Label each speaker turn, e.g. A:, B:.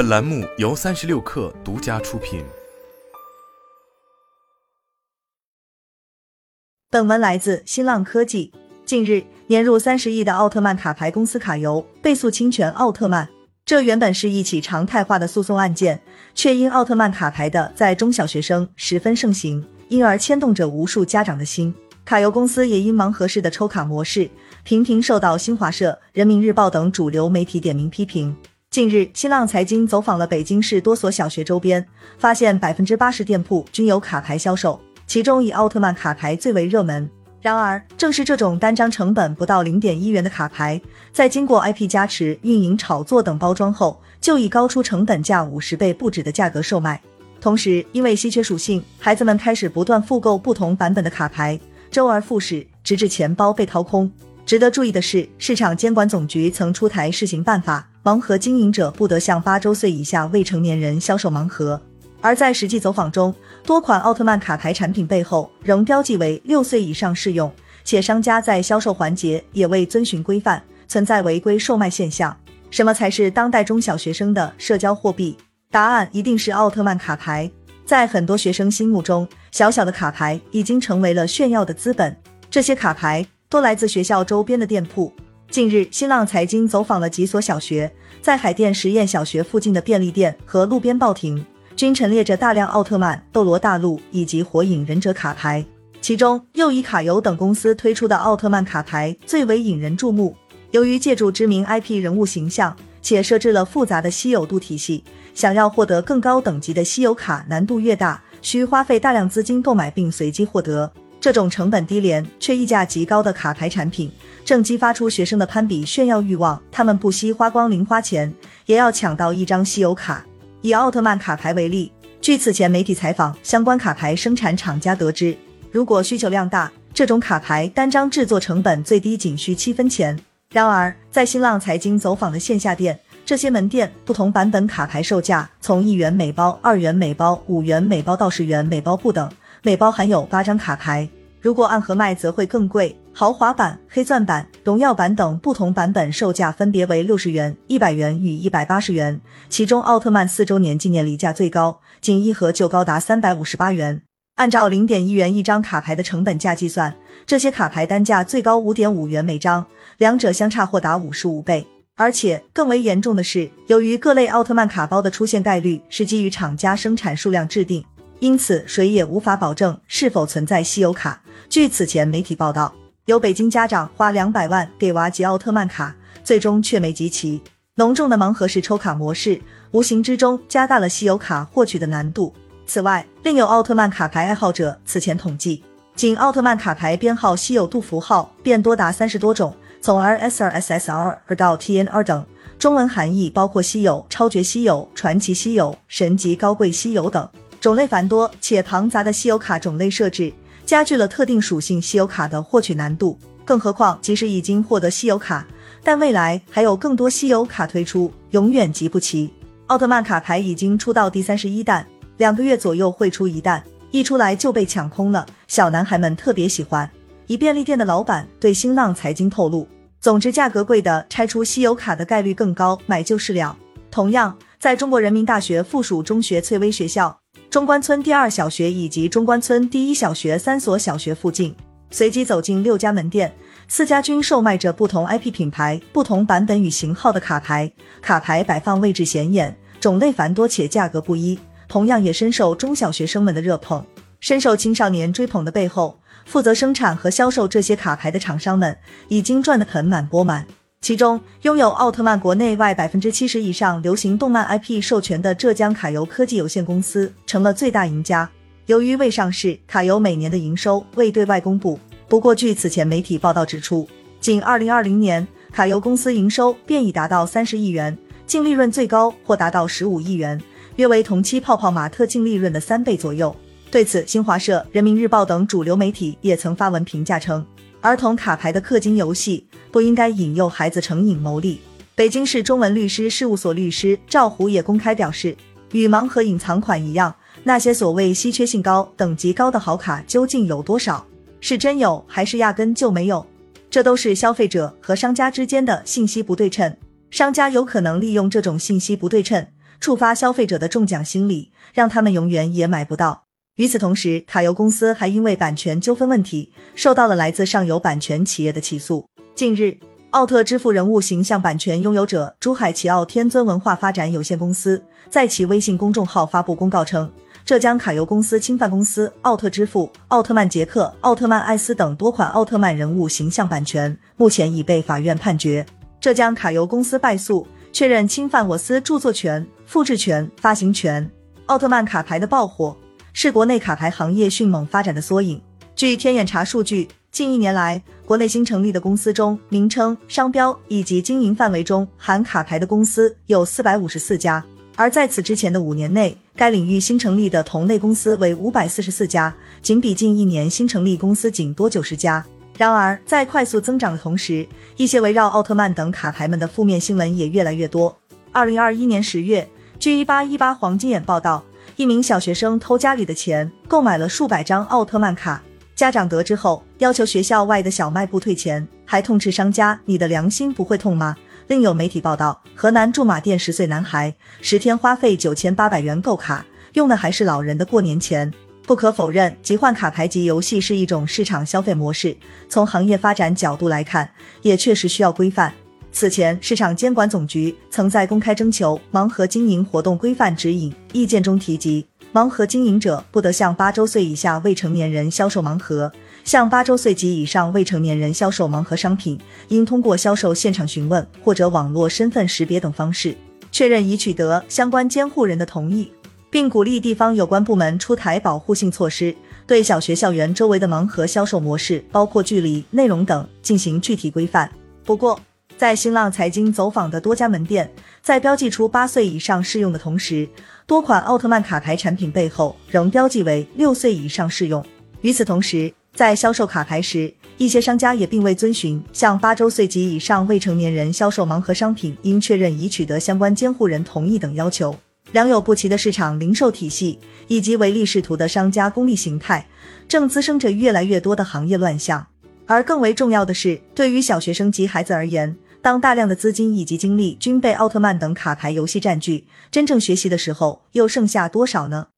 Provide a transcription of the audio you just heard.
A: 本栏目由三十六氪独家出品。
B: 本文来自新浪科技。近日，年入三十亿的奥特曼卡牌公司卡游被诉侵权奥特曼，这原本是一起常态化的诉讼案件，却因奥特曼卡牌的在中小学生十分盛行，因而牵动着无数家长的心。卡游公司也因盲盒式的抽卡模式，频频受到新华社、人民日报等主流媒体点名批评。近日，新浪财经走访了北京市多所小学周边，发现百分之八十店铺均有卡牌销售，其中以奥特曼卡牌最为热门。然而，正是这种单张成本不到零点一元的卡牌，在经过 IP 加持、运营、炒作等包装后，就以高出成本价五十倍不止的价格售卖。同时，因为稀缺属性，孩子们开始不断复购不同版本的卡牌，周而复始，直至钱包被掏空。值得注意的是，市场监管总局曾出台试行办法，盲盒经营者不得向八周岁以下未成年人销售盲盒。而在实际走访中，多款奥特曼卡牌产品背后仍标记为六岁以上适用，且商家在销售环节也未遵循规范，存在违规售卖现象。什么才是当代中小学生的社交货币？答案一定是奥特曼卡牌。在很多学生心目中，小小的卡牌已经成为了炫耀的资本。这些卡牌多来自学校周边的店铺。近日，新浪财经走访了几所小学，在海淀实验小学附近的便利店和路边报亭。均陈列着大量奥特曼、斗罗大陆以及火影忍者卡牌，其中又以卡游等公司推出的奥特曼卡牌最为引人注目。由于借助知名 IP 人物形象，且设置了复杂的稀有度体系，想要获得更高等级的稀有卡难度越大，需花费大量资金购买并随机获得。这种成本低廉却溢价极高的卡牌产品，正激发出学生的攀比炫耀欲望，他们不惜花光零花钱，也要抢到一张稀有卡。以奥特曼卡牌为例，据此前媒体采访，相关卡牌生产厂家得知，如果需求量大，这种卡牌单张制作成本最低仅需七分钱。然而，在新浪财经走访的线下店，这些门店不同版本卡牌售价从一元每包、二元每包、五元每包到十元每包不等，每包含有八张卡牌。如果按盒卖，则会更贵。豪华版、黑钻版、荣耀版等不同版本售价分别为六十元、一百元与一百八十元，其中奥特曼四周年纪念礼价最高，仅一盒就高达三百五十八元。按照零点一元一张卡牌的成本价计算，这些卡牌单价最高五点五元每张，两者相差或达五十五倍。而且更为严重的是，由于各类奥特曼卡包的出现概率是基于厂家生产数量制定，因此谁也无法保证是否存在稀有卡。据此前媒体报道。有北京家长花两百万给娃集奥特曼卡，最终却没集齐。浓重的盲盒式抽卡模式，无形之中加大了稀有卡获取的难度。此外，另有奥特曼卡牌爱好者此前统计，仅奥特曼卡牌编号稀有度符号便多达三十多种，从 R S R S S R 到 T N R 等，中文含义包括稀有、超绝稀有、传奇稀有、神级高贵稀有等，种类繁多且庞杂的稀有卡种类设置。加剧了特定属性稀有卡的获取难度，更何况即使已经获得稀有卡，但未来还有更多稀有卡推出，永远集不齐。奥特曼卡牌已经出到第三十一弹，两个月左右会出一弹，一出来就被抢空了。小男孩们特别喜欢。一便利店的老板对新浪财经透露，总之价格贵的拆出稀有卡的概率更高，买就是了。同样，在中国人民大学附属中学翠微学校。中关村第二小学以及中关村第一小学三所小学附近，随机走进六家门店，四家均售卖着不同 IP 品牌、不同版本与型号的卡牌。卡牌摆放位置显眼，种类繁多且价格不一，同样也深受中小学生们的热捧。深受青少年追捧的背后，负责生产和销售这些卡牌的厂商们已经赚得盆满钵满。其中，拥有奥特曼国内外百分之七十以上流行动漫 IP 授权的浙江卡游科技有限公司成了最大赢家。由于未上市，卡游每年的营收未对外公布。不过，据此前媒体报道指出，仅二零二零年，卡游公司营收便已达到三十亿元，净利润最高或达到十五亿元，约为同期泡泡玛特净利润的三倍左右。对此，新华社、人民日报等主流媒体也曾发文评价称。儿童卡牌的氪金游戏不应该引诱孩子成瘾牟利。北京市中文律师事务所律师赵虎也公开表示，与盲盒隐藏款一样，那些所谓稀缺性高、等级高的好卡究竟有多少？是真有还是压根就没有？这都是消费者和商家之间的信息不对称。商家有可能利用这种信息不对称，触发消费者的中奖心理，让他们永远也买不到。与此同时，卡游公司还因为版权纠纷问题，受到了来自上游版权企业的起诉。近日，奥特支付人物形象版权拥有者珠海奇奥天尊文化发展有限公司在其微信公众号发布公告称，浙江卡游公司侵犯公司奥特支付、奥特曼杰克、奥特曼艾斯等多款奥特曼人物形象版权，目前已被法院判决。浙江卡游公司败诉，确认侵犯我司著作权、复制权、发行权。奥特曼卡牌的爆火。是国内卡牌行业迅猛发展的缩影。据天眼查数据，近一年来，国内新成立的公司中，名称、商标以及经营范围中含卡牌的公司有四百五十四家，而在此之前的五年内，该领域新成立的同类公司为五百四十四家，仅比近一年新成立公司仅多九十家。然而，在快速增长的同时，一些围绕奥特曼等卡牌们的负面新闻也越来越多。二零二一年十月，据一八一八黄金眼报道。一名小学生偷家里的钱，购买了数百张奥特曼卡。家长得知后，要求学校外的小卖部退钱，还痛斥商家：“你的良心不会痛吗？”另有媒体报道，河南驻马店十岁男孩十天花费九千八百元购卡，用的还是老人的过年钱。不可否认，集换卡牌及游戏是一种市场消费模式，从行业发展角度来看，也确实需要规范。此前，市场监管总局曾在公开征求盲盒经营活动规范指引意见中提及，盲盒经营者不得向八周岁以下未成年人销售盲盒，向八周岁及以上未成年人销售盲盒商品，应通过销售现场询问或者网络身份识别等方式，确认已取得相关监护人的同意，并鼓励地方有关部门出台保护性措施，对小学校园周围的盲盒销售模式，包括距离、内容等进行具体规范。不过，在新浪财经走访的多家门店，在标记出八岁以上适用的同时，多款奥特曼卡牌产品背后仍标记为六岁以上适用。与此同时，在销售卡牌时，一些商家也并未遵循向八周岁及以上未成年人销售盲盒商品应确认已取得相关监护人同意等要求。良莠不齐的市场零售体系以及唯利是图的商家功利形态，正滋生着越来越多的行业乱象。而更为重要的是，对于小学生及孩子而言，当大量的资金以及精力均被奥特曼等卡牌游戏占据，真正学习的时候又剩下多少呢？